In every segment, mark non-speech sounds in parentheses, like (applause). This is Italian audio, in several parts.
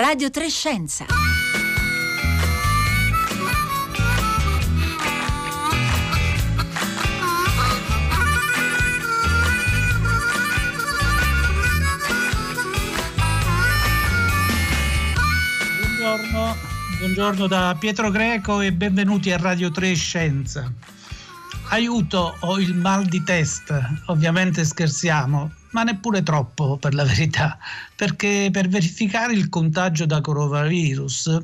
Radio 3 Scienza. Buongiorno, buongiorno da Pietro Greco e benvenuti a Radio 3 Scienza. Aiuto ho il mal di testa, ovviamente scherziamo, ma neppure troppo per la verità, perché per verificare il contagio da coronavirus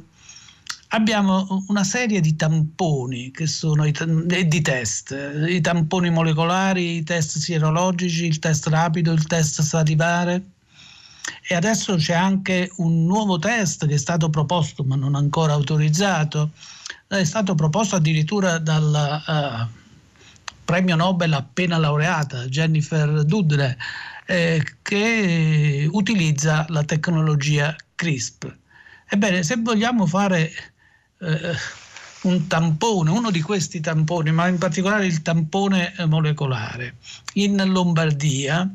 abbiamo una serie di tamponi che sono i, eh, di test, i tamponi molecolari, i test sierologici, il test rapido, il test salivare e adesso c'è anche un nuovo test che è stato proposto ma non ancora autorizzato, è stato proposto addirittura dal uh, premio Nobel appena laureata Jennifer Doudna eh, che utilizza la tecnologia CRISP. Ebbene, se vogliamo fare eh, un tampone, uno di questi tamponi, ma in particolare il tampone molecolare, in Lombardia,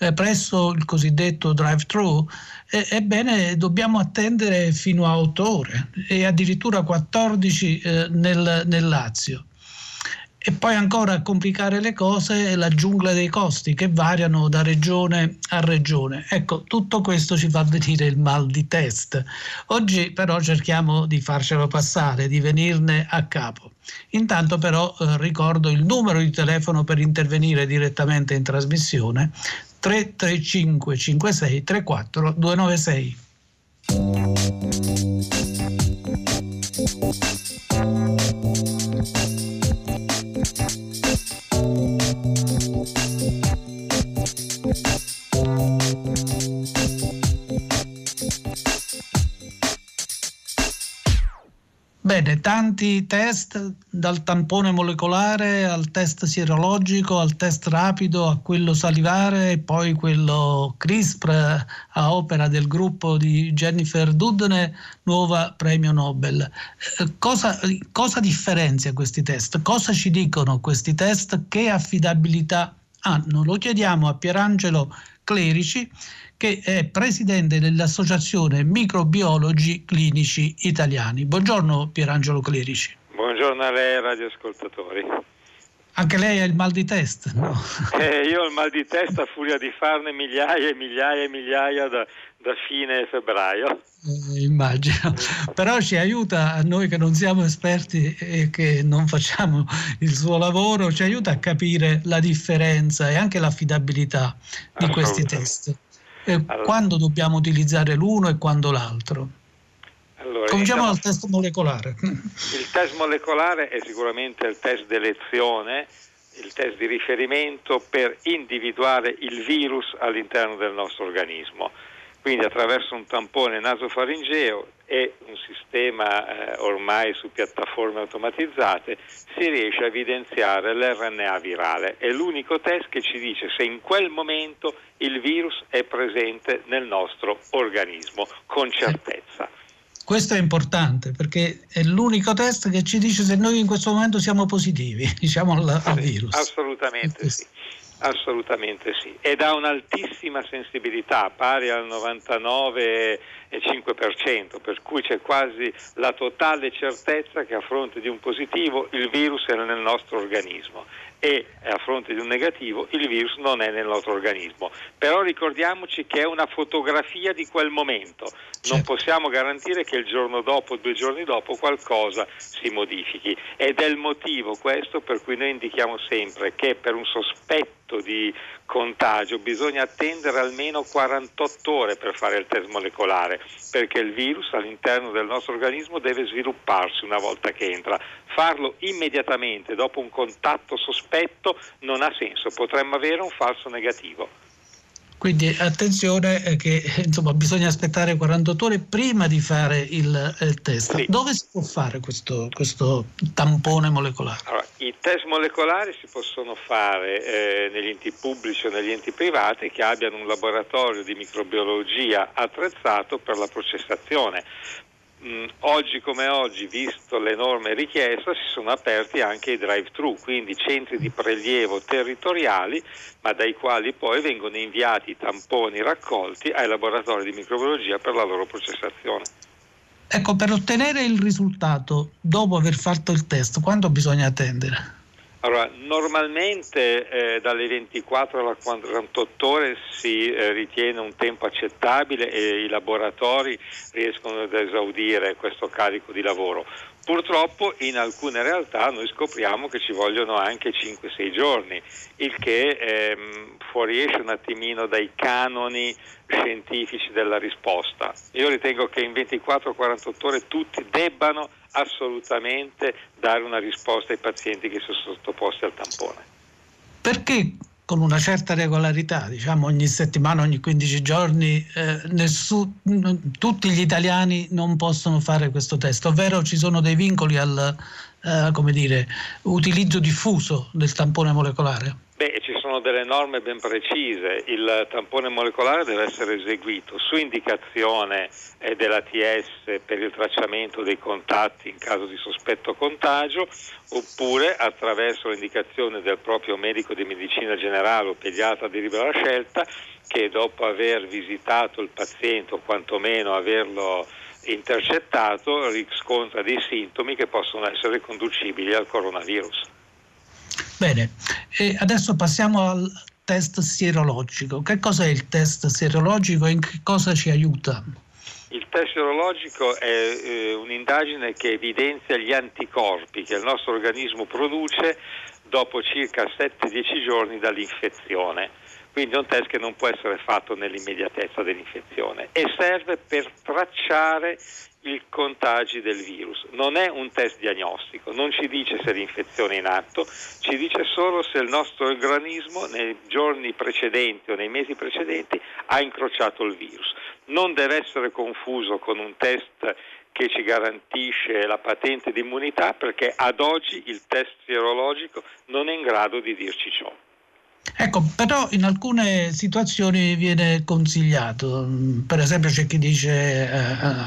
eh, presso il cosiddetto drive-thru, eh, ebbene dobbiamo attendere fino a 8 ore e addirittura 14 eh, nel, nel Lazio. E poi ancora a complicare le cose la giungla dei costi che variano da regione a regione. Ecco, tutto questo ci fa venire il mal di testa. Oggi però cerchiamo di farcelo passare, di venirne a capo. Intanto però eh, ricordo il numero di telefono per intervenire direttamente in trasmissione 335 56 34 296. Tanti test, dal tampone molecolare al test sierologico, al test rapido, a quello salivare e poi quello CRISPR a opera del gruppo di Jennifer Doudne, nuova premio Nobel. Cosa, cosa differenzia questi test? Cosa ci dicono questi test? Che affidabilità hanno? Lo chiediamo a Pierangelo Clerici che è presidente dell'Associazione Microbiologi Clinici Italiani. Buongiorno Pierangelo Clerici. Buongiorno a lei radioascoltatori. Anche lei ha il mal di testa, no? (laughs) Eh, io ho il mal di testa a furia di farne migliaia e migliaia e migliaia da, da fine febbraio. Eh, immagino, però ci aiuta a noi che non siamo esperti e che non facciamo il suo lavoro, ci aiuta a capire la differenza e anche l'affidabilità di questi test. Allora, quando dobbiamo utilizzare l'uno e quando l'altro? Allora, Cominciamo dal test molecolare. (laughs) Il test molecolare è sicuramente il test d'elezione, il test di riferimento per individuare il virus all'interno del nostro organismo. Quindi attraverso un tampone nasofaringeo e un sistema eh, ormai su piattaforme automatizzate si riesce a evidenziare l'RNA virale. È l'unico test che ci dice se in quel momento il virus è presente nel nostro organismo con certezza. Questo è importante perché è l'unico test che ci dice se noi in questo momento siamo positivi, (laughs) diciamo al, al virus. Assolutamente sì. Assolutamente sì, ed ha un'altissima sensibilità, pari al 99,5%, per cui c'è quasi la totale certezza che a fronte di un positivo il virus è nel nostro organismo e a fronte di un negativo il virus non è nel nostro organismo. Però ricordiamoci che è una fotografia di quel momento, non certo. possiamo garantire che il giorno dopo, due giorni dopo, qualcosa si modifichi ed è il motivo questo per cui noi indichiamo sempre che per un sospetto di contagio bisogna attendere almeno 48 ore per fare il test molecolare, perché il virus all'interno del nostro organismo deve svilupparsi una volta che entra. Farlo immediatamente dopo un contatto sospetto non ha senso, potremmo avere un falso negativo. Quindi attenzione eh, che insomma, bisogna aspettare 48 ore prima di fare il, il test. Sì. Dove si può fare questo, questo tampone molecolare? Allora, I test molecolari si possono fare eh, negli enti pubblici o negli enti privati che abbiano un laboratorio di microbiologia attrezzato per la processazione mh, oggi come oggi, visto l'enorme richiesta, si sono aperti anche i drive-thru, quindi centri di prelievo territoriali, ma dai quali poi vengono inviati i tamponi raccolti ai laboratori di microbiologia per la loro processazione. Ecco, per ottenere il risultato dopo aver fatto il test, quanto bisogna attendere? Allora, normalmente eh, dalle 24 alle 48 ore si eh, ritiene un tempo accettabile e i laboratori riescono ad esaudire questo carico di lavoro. Purtroppo in alcune realtà noi scopriamo che ci vogliono anche 5-6 giorni, il che ehm, fuoriesce un attimino dai canoni scientifici della risposta. Io ritengo che in 24-48 ore tutti debbano assolutamente dare una risposta ai pazienti che sono sottoposti al tampone. Perché con una certa regolarità, diciamo ogni settimana, ogni 15 giorni, eh, nessun, tutti gli italiani non possono fare questo test, ovvero ci sono dei vincoli al eh, dire, utilizzo diffuso del tampone molecolare? Beh, ci sono delle norme ben precise, il tampone molecolare deve essere eseguito su indicazione eh, dell'ATS per il tracciamento dei contatti in caso di sospetto contagio oppure attraverso l'indicazione del proprio medico di medicina generale o pediatra di libera scelta che dopo aver visitato il paziente o quantomeno averlo intercettato riscontra dei sintomi che possono essere conducibili al coronavirus. Bene, e adesso passiamo al test sierologico. Che cos'è il test sierologico e in che cosa ci aiuta? Il test sierologico è eh, un'indagine che evidenzia gli anticorpi che il nostro organismo produce dopo circa 7-10 giorni dall'infezione. Quindi è un test che non può essere fatto nell'immediatezza dell'infezione e serve per tracciare i contagi del virus. Non è un test diagnostico, non ci dice se l'infezione è in atto, ci dice solo se il nostro organismo nei giorni precedenti o nei mesi precedenti ha incrociato il virus. Non deve essere confuso con un test che ci garantisce la patente di immunità perché ad oggi il test sierologico non è in grado di dirci ciò. Ecco, però in alcune situazioni viene consigliato, per esempio c'è chi dice eh,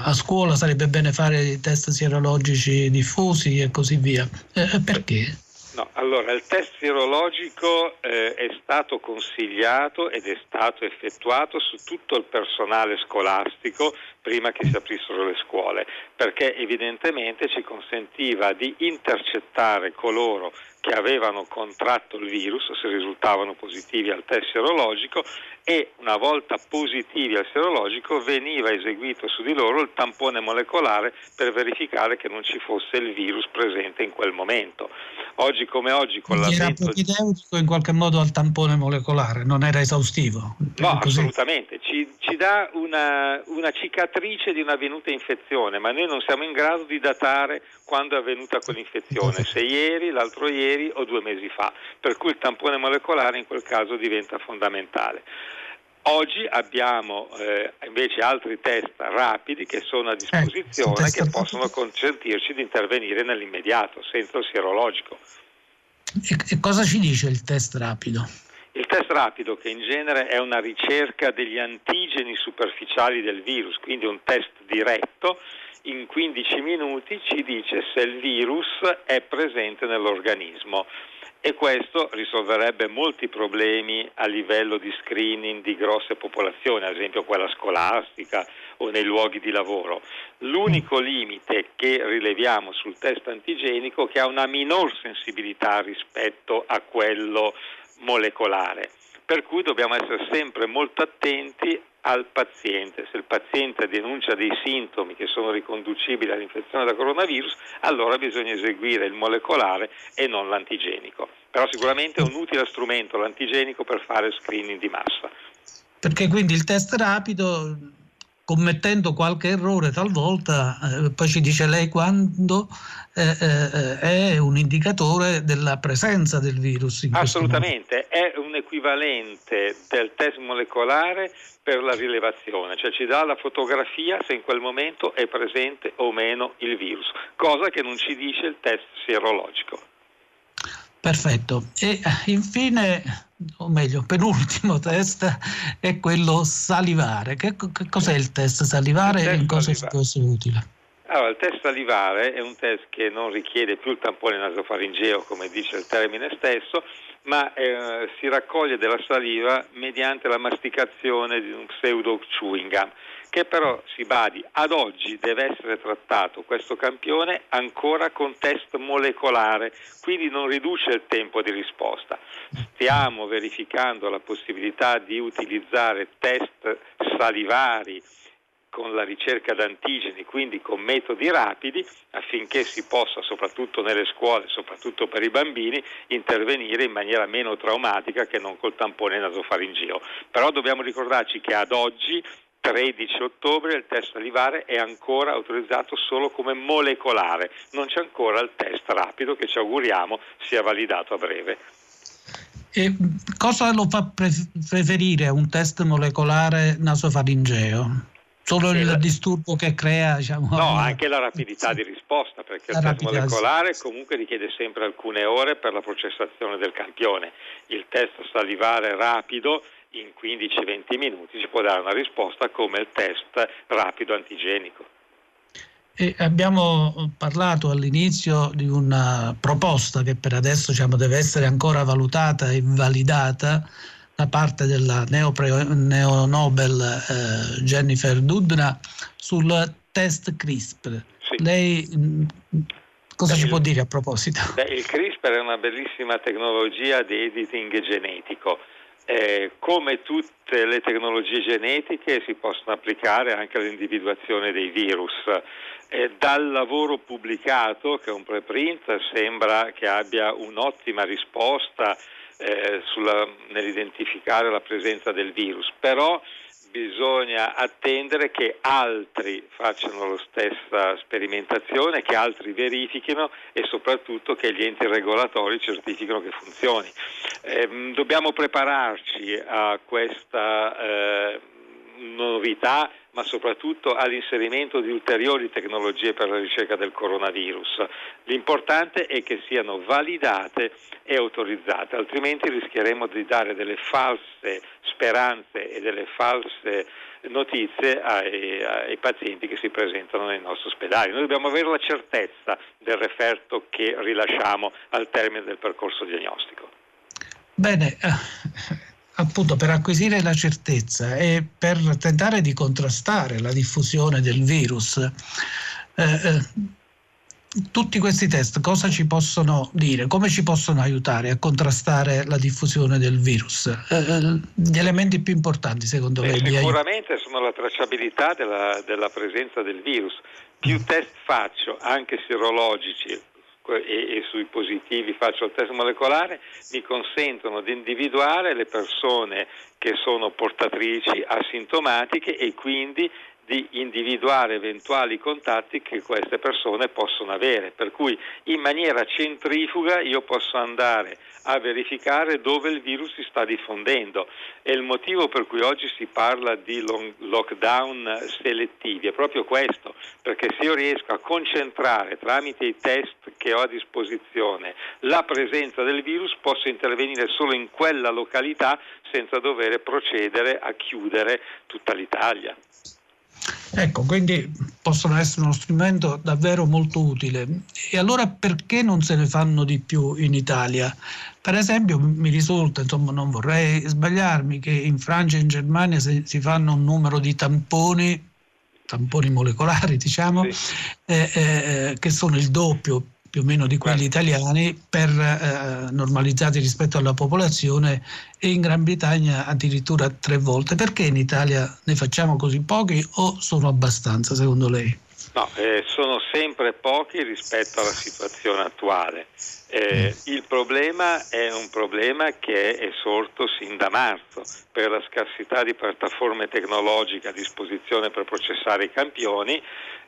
a scuola sarebbe bene fare i test sierologici diffusi e così via. Eh, perché? No, allora il test sierologico eh, è stato consigliato ed è stato effettuato su tutto il personale scolastico prima che si aprissero le scuole, perché evidentemente ci consentiva di intercettare coloro che avevano contratto il virus se risultavano positivi al test serologico e una volta positivi al serologico veniva eseguito su di loro il tampone molecolare per verificare che non ci fosse il virus presente in quel momento. Oggi come oggi con la Era propedeutico in qualche modo al tampone molecolare, non era esaustivo? No, così. assolutamente, ci, ci dà una, una cicatrice di un'avvenuta infezione, ma noi non siamo in grado di datare quando è avvenuta quell'infezione, se ieri, l'altro ieri o due mesi fa, per cui il tampone molecolare in quel caso diventa fondamentale. Oggi abbiamo eh, invece altri test rapidi che sono a disposizione eh, che possono consentirci di intervenire nell'immediato senza il sierologico. E, e cosa ci dice il test rapido? Il test rapido, che in genere è una ricerca degli antigeni superficiali del virus, quindi un test diretto, in 15 minuti ci dice se il virus è presente nell'organismo e questo risolverebbe molti problemi a livello di screening di grosse popolazioni, ad esempio quella scolastica o nei luoghi di lavoro. L'unico limite che rileviamo sul test antigenico è che ha una minor sensibilità rispetto a quello molecolare, per cui dobbiamo essere sempre molto attenti al paziente. Se il paziente denuncia dei sintomi che sono riconducibili all'infezione da coronavirus, allora bisogna eseguire il molecolare e non l'antigenico. Però sicuramente è un utile strumento l'antigenico per fare screening di massa. Perché quindi il test rapido commettendo qualche errore talvolta, eh, poi ci dice lei quando eh, eh, è un indicatore della presenza del virus. Assolutamente, è equivalente del test molecolare per la rilevazione, cioè ci dà la fotografia se in quel momento è presente o meno il virus, cosa che non ci dice il test sierologico. Perfetto. E infine, o meglio, penultimo test è quello salivare. Che, che cos'è il test salivare il test e in cosa può essere utile? Allora, il test salivare è un test che non richiede più il tampone nasofaringeo, come dice il termine stesso, ma eh, si raccoglie della saliva mediante la masticazione di un pseudo chewing gum che però si badi ad oggi deve essere trattato questo campione ancora con test molecolare, quindi non riduce il tempo di risposta. Stiamo verificando la possibilità di utilizzare test salivari con la ricerca d'antigeni, quindi con metodi rapidi, affinché si possa, soprattutto nelle scuole, soprattutto per i bambini, intervenire in maniera meno traumatica che non col tampone nasofaringeo. Però dobbiamo ricordarci che ad oggi 13 ottobre il test salivare è ancora autorizzato solo come molecolare, non c'è ancora il test rapido che ci auguriamo sia validato a breve. E cosa lo fa preferire un test molecolare nasofaringeo? Solo il disturbo che crea? Diciamo, no, anche la rapidità di risposta, perché il test molecolare comunque richiede sempre alcune ore per la processazione del campione. Il test salivare rapido in 15-20 minuti ci può dare una risposta come il test rapido antigenico. E abbiamo parlato all'inizio di una proposta che per adesso diciamo, deve essere ancora valutata e validata da parte della neo, neo Nobel eh, Jennifer Dudna sul test CRISPR. Sì. Lei mm, cosa ci può dire a proposito? Beh, il CRISPR è una bellissima tecnologia di editing genetico eh, come tutte le tecnologie genetiche si possono applicare anche all'individuazione dei virus. Eh, dal lavoro pubblicato, che è un preprint, sembra che abbia un'ottima risposta eh, sulla, nell'identificare la presenza del virus, però bisogna attendere che altri facciano la stessa sperimentazione, che altri verifichino e soprattutto che gli enti regolatori certifichino che funzioni. Eh, dobbiamo prepararci a questa eh, novità ma soprattutto all'inserimento di ulteriori tecnologie per la ricerca del coronavirus. L'importante è che siano validate e autorizzate, altrimenti rischieremo di dare delle false speranze e delle false notizie ai, ai, pazienti che si presentano nei nostri ospedali. Noi dobbiamo avere la certezza del referto che rilasciamo al termine del percorso diagnostico. Bene, appunto per acquisire la certezza e per tentare di contrastare la diffusione del virus. Eh, eh, tutti questi test cosa ci possono dire? Come ci possono aiutare a contrastare la diffusione del virus? Eh, eh gli elementi più importanti secondo lei? Sicuramente sono la tracciabilità della, della presenza del virus. Più test faccio, anche sierologici, e, e, sui positivi faccio il test molecolare, mi consentono di individuare le persone che sono portatrici asintomatiche e quindi di individuare eventuali contatti che queste persone possono avere. Per cui in maniera centrifuga io posso andare a verificare dove il virus si sta diffondendo. E il motivo per cui oggi si parla di lockdown selettivi è proprio questo, perché se io riesco a concentrare tramite i test che ho a disposizione la presenza del virus, posso intervenire solo in quella località senza dover procedere a chiudere tutta l'Italia. Ecco, quindi possono essere uno strumento davvero molto utile. E allora perché non se ne fanno di più in Italia? Per esempio mi risulta, insomma non vorrei sbagliarmi, che in Francia e in Germania si, fanno un numero di tamponi, tamponi molecolari diciamo, sì. eh, eh, che sono il doppio più o meno di quelli italiani per eh, normalizzati rispetto alla popolazione e in Gran Bretagna addirittura tre volte. Perché in Italia ne facciamo così pochi o sono abbastanza secondo lei? No, eh, sono sempre pochi rispetto alla situazione attuale. Eh, il problema è un problema che è sorto sin da marzo per la scarsità di piattaforme tecnologiche a disposizione per processare i campioni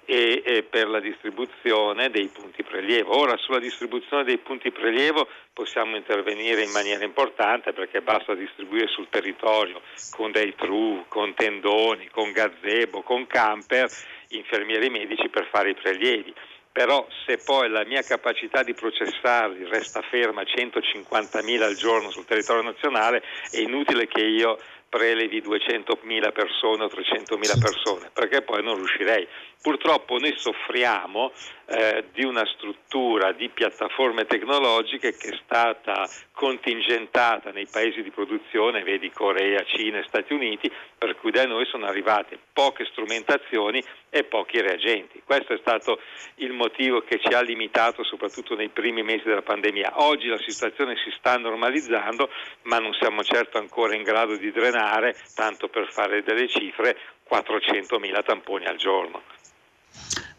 e, e, per la distribuzione dei punti prelievo. Ora sulla distribuzione dei punti prelievo possiamo intervenire in maniera importante perché basta distribuire sul territorio con dei tru, con tendoni, con gazebo, con camper, infermieri medici per fare i prelievi però se poi la mia capacità di processarli resta ferma a 150.000 al giorno sul territorio nazionale è inutile che io prelevi 200.000 persone o 300.000 persone, perché poi non riuscirei. Purtroppo noi soffriamo eh, di una struttura di piattaforme tecnologiche che è stata contingentata nei paesi di produzione, vedi Corea, Cina e Stati Uniti, per cui da noi sono arrivate poche strumentazioni e pochi reagenti. Questo è stato il motivo che ci ha limitato soprattutto nei primi mesi della pandemia. Oggi la situazione si sta normalizzando, ma non siamo certo ancora in grado di drenare, tanto per fare delle cifre, 400.000 tamponi al giorno.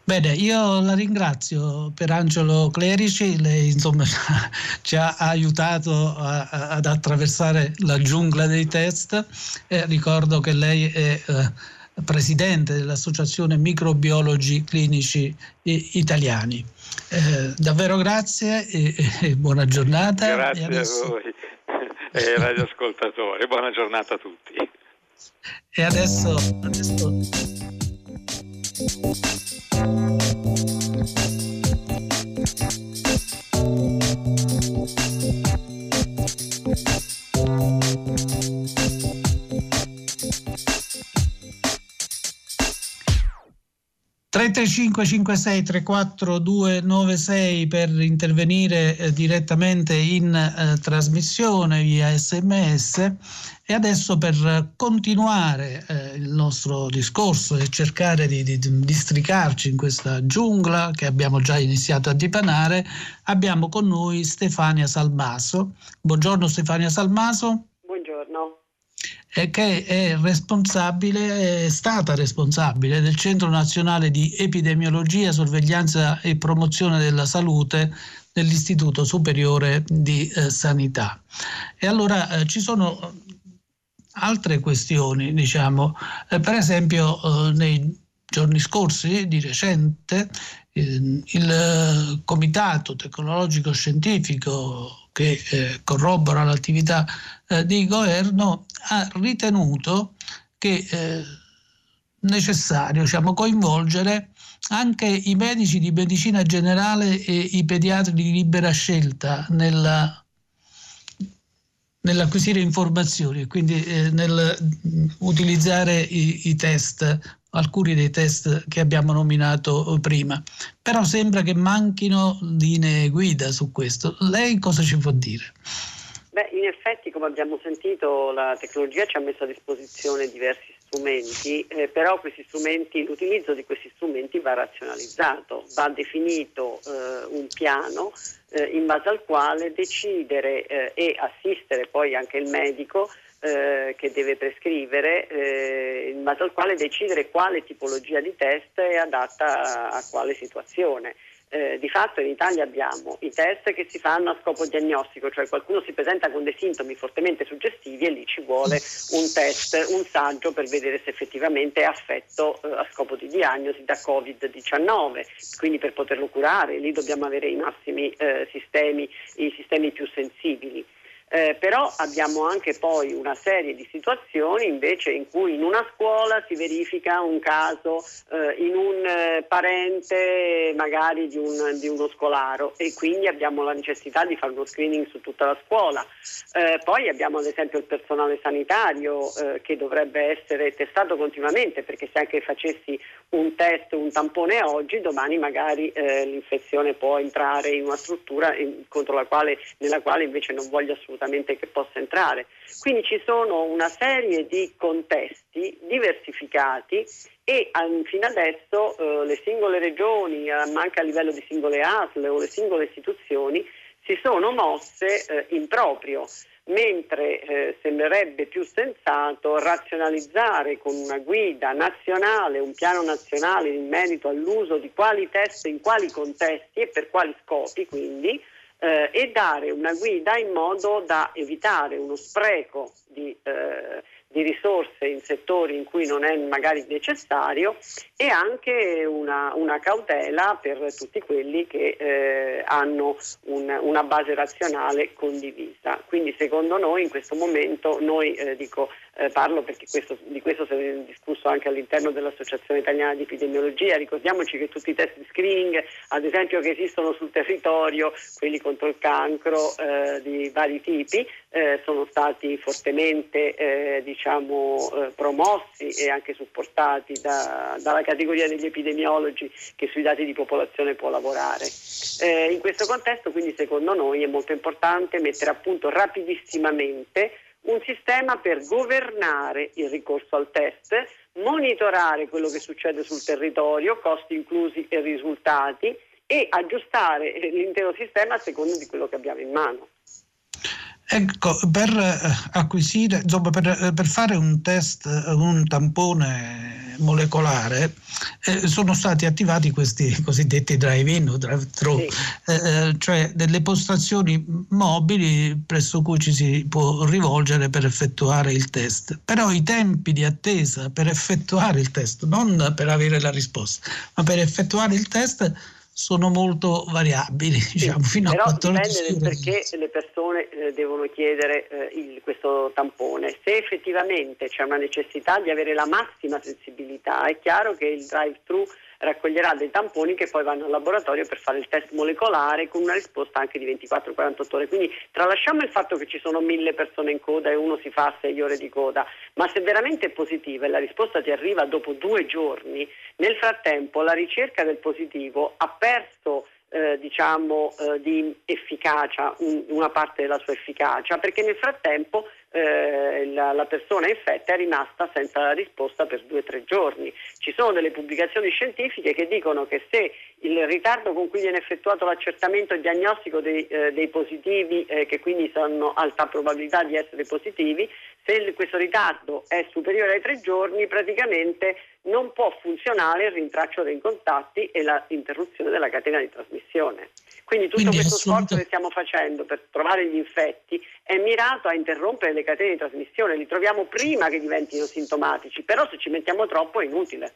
Bene, io la ringrazio per Angelo Clerici, lei insomma (laughs) ci ha aiutato a, a, ad attraversare la giungla dei test. Eh, ricordo che lei è eh, presidente dell'Associazione Microbiologi Clinici Italiani. Eh, davvero grazie e, e, buona giornata. Grazie adesso... a voi (laughs) e radioascoltatori, buona giornata a tutti. E adesso... adesso... 335 56 34 296 per intervenire eh, direttamente in eh, trasmissione via sms e adesso per continuare eh, il nostro discorso e cercare di, di, di districarci in questa giungla che abbiamo già iniziato a dipanare abbiamo con noi Stefania Salmaso. Buongiorno Stefania Salmaso che è responsabile, è stata responsabile del Centro Nazionale di Epidemiologia, Sorveglianza e Promozione della Salute dell'Istituto Superiore di eh, Sanità. E allora eh, ci sono altre questioni, diciamo, eh, per esempio eh, nei giorni scorsi, di recente, il eh, Comitato Tecnologico Scientifico che eh, corrobora l'attività eh, di governo, ha ritenuto che eh, necessario diciamo, coinvolgere anche i medici di medicina generale e i pediatri di libera scelta nella, nell'acquisire informazioni, quindi eh, nel utilizzare i, i test alcuni dei test che abbiamo nominato prima, però sembra che manchino linee guida su questo. Lei cosa ci può dire? Beh, in effetti, come abbiamo sentito, la tecnologia ci ha messo a disposizione diversi strumenti, eh, però strumenti, l'utilizzo di questi strumenti va razionalizzato, va definito eh, un piano eh, in base al quale decidere eh, e assistere poi anche il medico eh, che deve prescrivere, eh, in base al quale decidere quale tipologia di test è adatta a, a quale situazione. Eh, di fatto in Italia abbiamo i test che si fanno a scopo diagnostico, cioè qualcuno si presenta con dei sintomi fortemente suggestivi e lì ci vuole un test, un saggio per vedere se effettivamente è affetto eh, a scopo di diagnosi da Covid-19, quindi per poterlo curare lì dobbiamo avere i massimi eh, sistemi, i sistemi più sensibili. Eh, però abbiamo anche poi una serie di situazioni invece in cui in una scuola si verifica un caso eh, in un eh, parente magari di, un, di, uno scolaro e quindi abbiamo la necessità di fare uno screening su tutta la scuola. Eh, poi abbiamo ad esempio il personale sanitario eh, che dovrebbe essere testato continuamente perché se anche facessi un test, un tampone oggi, domani magari eh, l'infezione può entrare in una struttura in, la quale, nella quale invece non voglio assolutamente assolutamente che possa entrare. Quindi ci sono una serie di contesti diversificati e fino adesso eh, le singole regioni, eh, ma anche a livello di singole ASL o le singole istituzioni, si sono mosse eh, in proprio, mentre eh, sembrerebbe più sensato razionalizzare con una guida nazionale, un piano nazionale in merito all'uso di quali test in quali contesti e per quali scopi, quindi eh, e dare una guida in modo da evitare uno spreco di, eh, di, risorse in settori in cui non è magari necessario e anche una, una cautela per tutti quelli che eh, hanno un, una base razionale condivisa. Quindi secondo noi in questo momento noi eh, dico, eh, parlo perché questo, di questo si è discusso anche all'interno dell'Associazione Italiana di Epidemiologia, ricordiamoci che tutti i test di screening, ad esempio che esistono sul territorio, quelli contro il cancro eh, di vari tipi, eh, sono stati fortemente eh, diciamo, eh, promossi e anche supportati da, dalla categoria degli epidemiologi che sui dati di popolazione può lavorare. Eh, in questo contesto quindi secondo noi è molto importante mettere a punto rapidissimamente un sistema per governare il ricorso al test, monitorare quello che succede sul territorio, costi inclusi e risultati e aggiustare l'intero sistema a seconda di quello che abbiamo in mano. Ecco, per eh, acquisire, insomma, per, eh, per, fare un test, eh, un tampone molecolare, eh, sono stati attivati questi (laughs) cosiddetti drive-in o drive-thru, sì. eh, cioè delle postazioni mobili presso cui ci si può rivolgere per effettuare il test. Però i tempi di attesa per effettuare il test, non per avere la risposta, ma per effettuare il test sono molto variabili, (laughs) diciamo, sì, fino però a 14 dipende perché le persone eh, devono chiedere eh, il, questo tampone. Se effettivamente c'è una necessità di avere la massima sensibilità, è chiaro che il drive-thru raccoglierà dei tamponi che poi vanno al laboratorio per fare il test molecolare con una risposta anche di 24-48 ore. Quindi tralasciamo il fatto che ci sono mille persone in coda e uno si fa sei ore di coda, ma se veramente è positiva e la risposta ti arriva dopo due giorni, nel frattempo la ricerca del positivo ha perso eh, diciamo, eh, di efficacia, un, una parte della sua efficacia, perché nel frattempo eh, la, la, persona infetta è rimasta senza risposta per due o tre giorni. Ci sono delle pubblicazioni scientifiche che dicono che se il ritardo con cui viene effettuato l'accertamento diagnostico dei, eh, dei positivi, eh, che quindi hanno alta probabilità di essere positivi, se questo ritardo è superiore ai tre giorni, praticamente non può funzionare il rintraccio dei contatti e l'interruzione della catena di trasmissione. Quindi tutto Quindi questo sforzo che stiamo facendo per trovare gli infetti è mirato a interrompere le catene di trasmissione, li troviamo prima che diventino sintomatici, però se ci mettiamo troppo è inutile.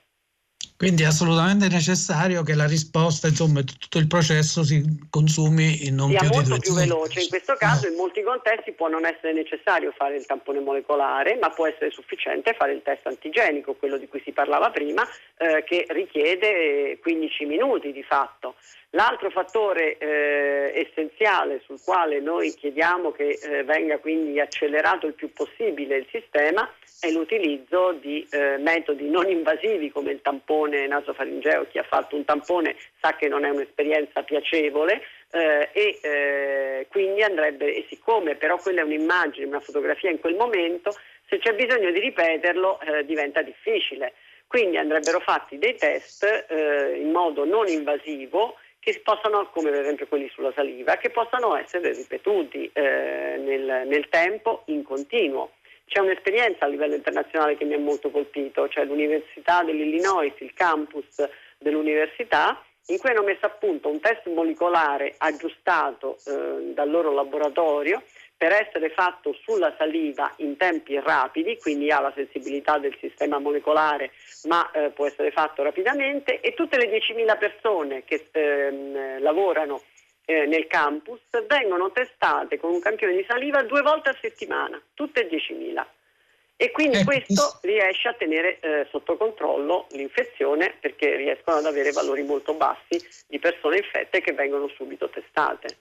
Quindi è assolutamente necessario che la risposta, insomma, tutto il processo si consumi in non sia più molto di più veloce. In questo caso, no. in molti contesti può non essere necessario fare il tampone molecolare, ma può essere sufficiente fare il test antigenico, quello di cui si parlava prima, eh, che richiede 15 minuti di fatto. L'altro fattore eh, essenziale sul quale noi chiediamo che eh, venga quindi accelerato il più possibile il sistema è l'utilizzo di eh, metodi non invasivi come il tampone nasofaringeo. Chi ha fatto un tampone sa che non è un'esperienza piacevole eh, e eh, quindi andrebbe, e siccome però quella è un'immagine, una fotografia in quel momento, se c'è bisogno di ripeterlo eh, diventa difficile. Quindi andrebbero fatti dei test in modo non invasivo che possano, come per esempio quelli sulla saliva, che possano essere ripetuti eh, nel, nel, tempo in continuo. C'è un'esperienza a livello internazionale che mi ha molto colpito, cioè l'Università dell'Illinois, il campus dell'università, in cui hanno messo a punto un test molecolare aggiustato eh, dal loro laboratorio per essere fatto sulla saliva in tempi rapidi, quindi ha la sensibilità del sistema molecolare, ma eh, può essere fatto rapidamente e tutte le 10.000 persone che ehm, lavorano eh, nel campus vengono testate con un campione di saliva due volte a settimana, tutte 10.000. E quindi eh, questo riesce a tenere eh, sotto controllo l'infezione perché riescono ad avere valori molto bassi di persone infette che vengono subito testate.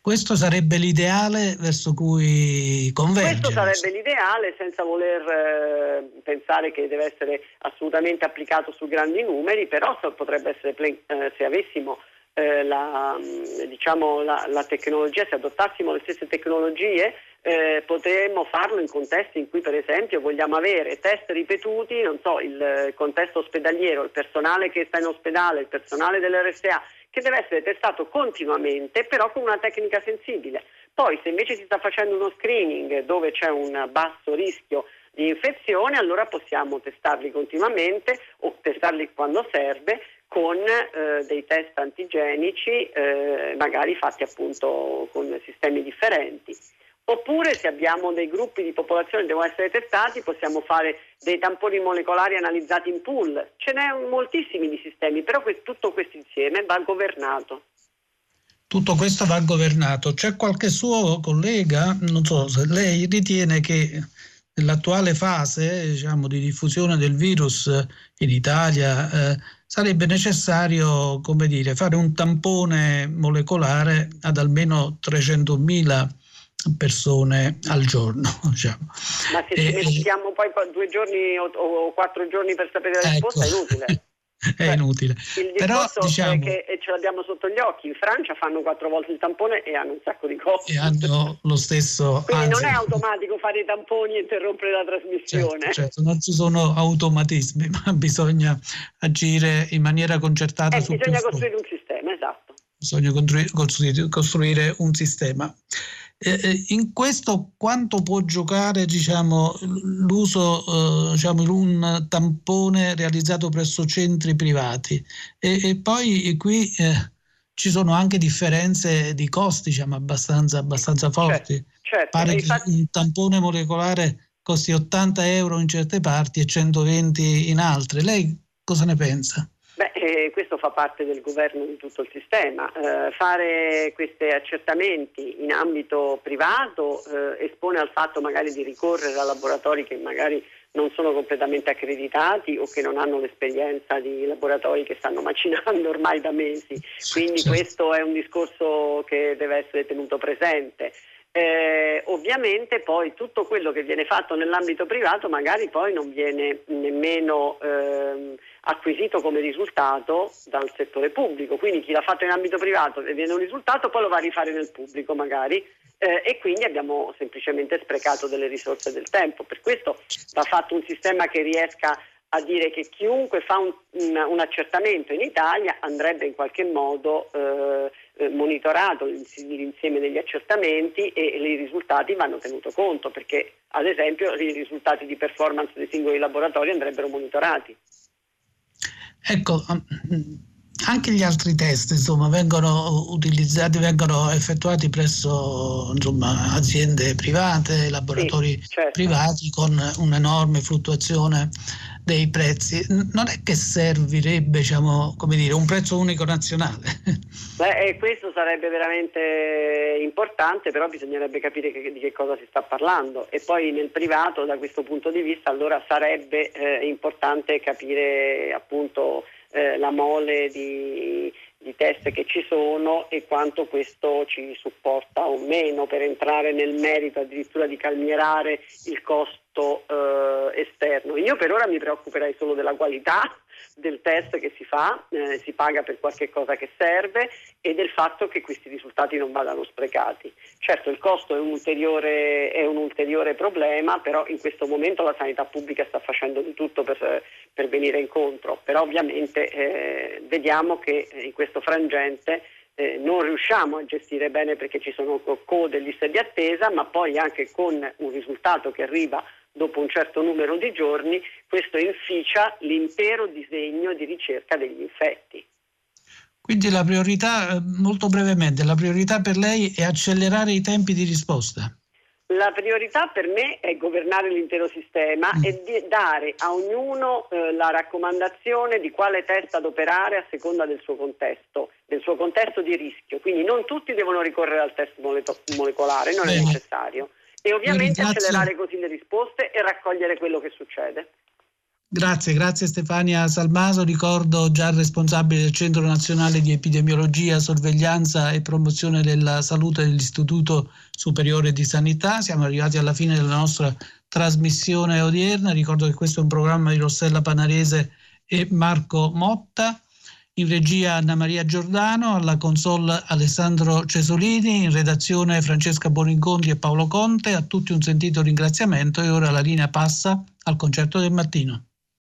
Questo sarebbe l'ideale verso cui convergere. Questo sarebbe l'ideale senza voler eh, pensare che deve essere assolutamente applicato su grandi numeri, però potrebbe essere, eh, se avessimo eh, la, diciamo, la, la, tecnologia, se adottassimo le stesse tecnologie, eh, potremmo farlo in contesti in cui per esempio vogliamo avere test ripetuti, non so, il contesto ospedaliero, il personale che sta in ospedale, il personale dell'RSA che deve essere testato continuamente, però con una tecnica sensibile. Poi se invece si sta facendo uno screening dove c'è un basso rischio di infezione, allora possiamo testarli continuamente o testarli quando serve con eh, dei test antigenici, eh, magari fatti appunto con sistemi differenti. Oppure se abbiamo dei gruppi di popolazione che devono essere testati possiamo fare dei tamponi molecolari analizzati in pool. Ce n'è moltissimi di sistemi, però tutto questo insieme va governato. Tutto questo va governato. C'è qualche suo collega, non so se lei ritiene che nell'attuale fase diciamo, di diffusione del virus in Italia eh, sarebbe necessario come dire, fare un tampone molecolare ad almeno 300.000 persone al giorno. (laughs) Diciamo. Ma se ci mettiamo poi due giorni o, o, quattro giorni per sapere la risposta ecco. è inutile. (laughs) è Beh, inutile. Il Però, diciamo, è che ce l'abbiamo sotto gli occhi. In Francia fanno quattro volte il tampone e hanno un sacco di costi. E hanno lo stesso. Quindi anzi, non è automatico fare i tamponi e interrompere la trasmissione. Certo, certo, non ci sono automatismi, (laughs) ma bisogna agire in maniera concertata. Eh, bisogna costruire un sistema. Bisogna costruire, costruire un sistema. Eh, in questo quanto può giocare diciamo, l'uso eh, diciamo, un tampone realizzato presso centri privati e, e poi qui eh, ci sono anche differenze di costi diciamo, abbastanza, abbastanza forti. Certo, certo. Pare infatti... che un tampone molecolare costi 80 euro in certe parti e 120 in altre. Lei cosa ne pensa? Beh, eh, questo fa parte del governo di tutto il sistema. Eh, fare questi accertamenti in ambito privato eh, espone al fatto magari di ricorrere a laboratori che magari non sono completamente accreditati o che non hanno l'esperienza di laboratori che stanno (laughs) macinando ormai da mesi. Quindi certo. questo è un discorso che deve essere tenuto presente. Eh, ovviamente poi tutto quello che viene fatto nell'ambito privato magari poi non viene nemmeno ehm, acquisito come risultato dal settore pubblico, quindi chi l'ha fatto in ambito privato e viene un risultato poi lo va a rifare nel pubblico magari eh, e quindi abbiamo semplicemente sprecato delle risorse del tempo. Per questo va fatto un sistema che riesca a dire che chiunque fa un, un, un accertamento in Italia andrebbe in qualche modo eh, monitorato l'insieme degli accertamenti e, e i risultati vanno tenuto conto perché ad esempio i risultati di performance dei singoli laboratori andrebbero monitorati. Ecco, anche gli altri test insomma, vengono utilizzati, vengono effettuati presso insomma, aziende private, laboratori sì, certo. privati con un'enorme fluttuazione dei prezzi. Non è che servirebbe diciamo, dire, un prezzo unico nazionale? (laughs) Beh, questo sarebbe veramente importante, però bisognerebbe capire che, di che cosa si sta parlando e poi nel privato da questo punto di vista allora sarebbe eh, importante capire appunto eh, la mole di, di test che ci sono e quanto questo ci supporta o meno per entrare nel merito addirittura di calmierare il costo eh, esterno. Io per ora mi preoccuperei solo della qualità del test che si fa, eh, si paga per qualche cosa che serve e del fatto che questi risultati non vadano sprecati. Certo il costo è un ulteriore, è un ulteriore problema, però in questo momento la sanità pubblica sta facendo di tutto per, per venire incontro, però ovviamente eh, vediamo che in questo frangente eh, non riusciamo a gestire bene perché ci sono code, liste di attesa, ma poi anche con un risultato che arriva dopo un certo numero di giorni, questo inficia l'intero disegno di ricerca degli infetti. Quindi la priorità, eh, molto brevemente, la priorità per lei è accelerare i tempi di risposta? La priorità per me è governare l'intero sistema mm. e dare a ognuno eh, la raccomandazione di quale test adoperare a seconda del suo contesto, del suo contesto di rischio. Quindi non tutti devono ricorrere al test molecolare, non Bene. è necessario e ovviamente accelerare così le risposte e raccogliere quello che succede. Grazie, grazie Stefania Salmaso, ricordo già responsabile del Centro Nazionale di Epidemiologia, Sorveglianza e Promozione della Salute dell'Istituto Superiore di Sanità. Siamo arrivati alla fine della nostra trasmissione odierna, ricordo che questo è un programma di Rossella Panarese e Marco Motta in regia Anna Maria Giordano, alla console Alessandro Cesolini, in redazione Francesca Bonincontri e Paolo Conte, a tutti un sentito ringraziamento e ora la linea passa al concerto del mattino.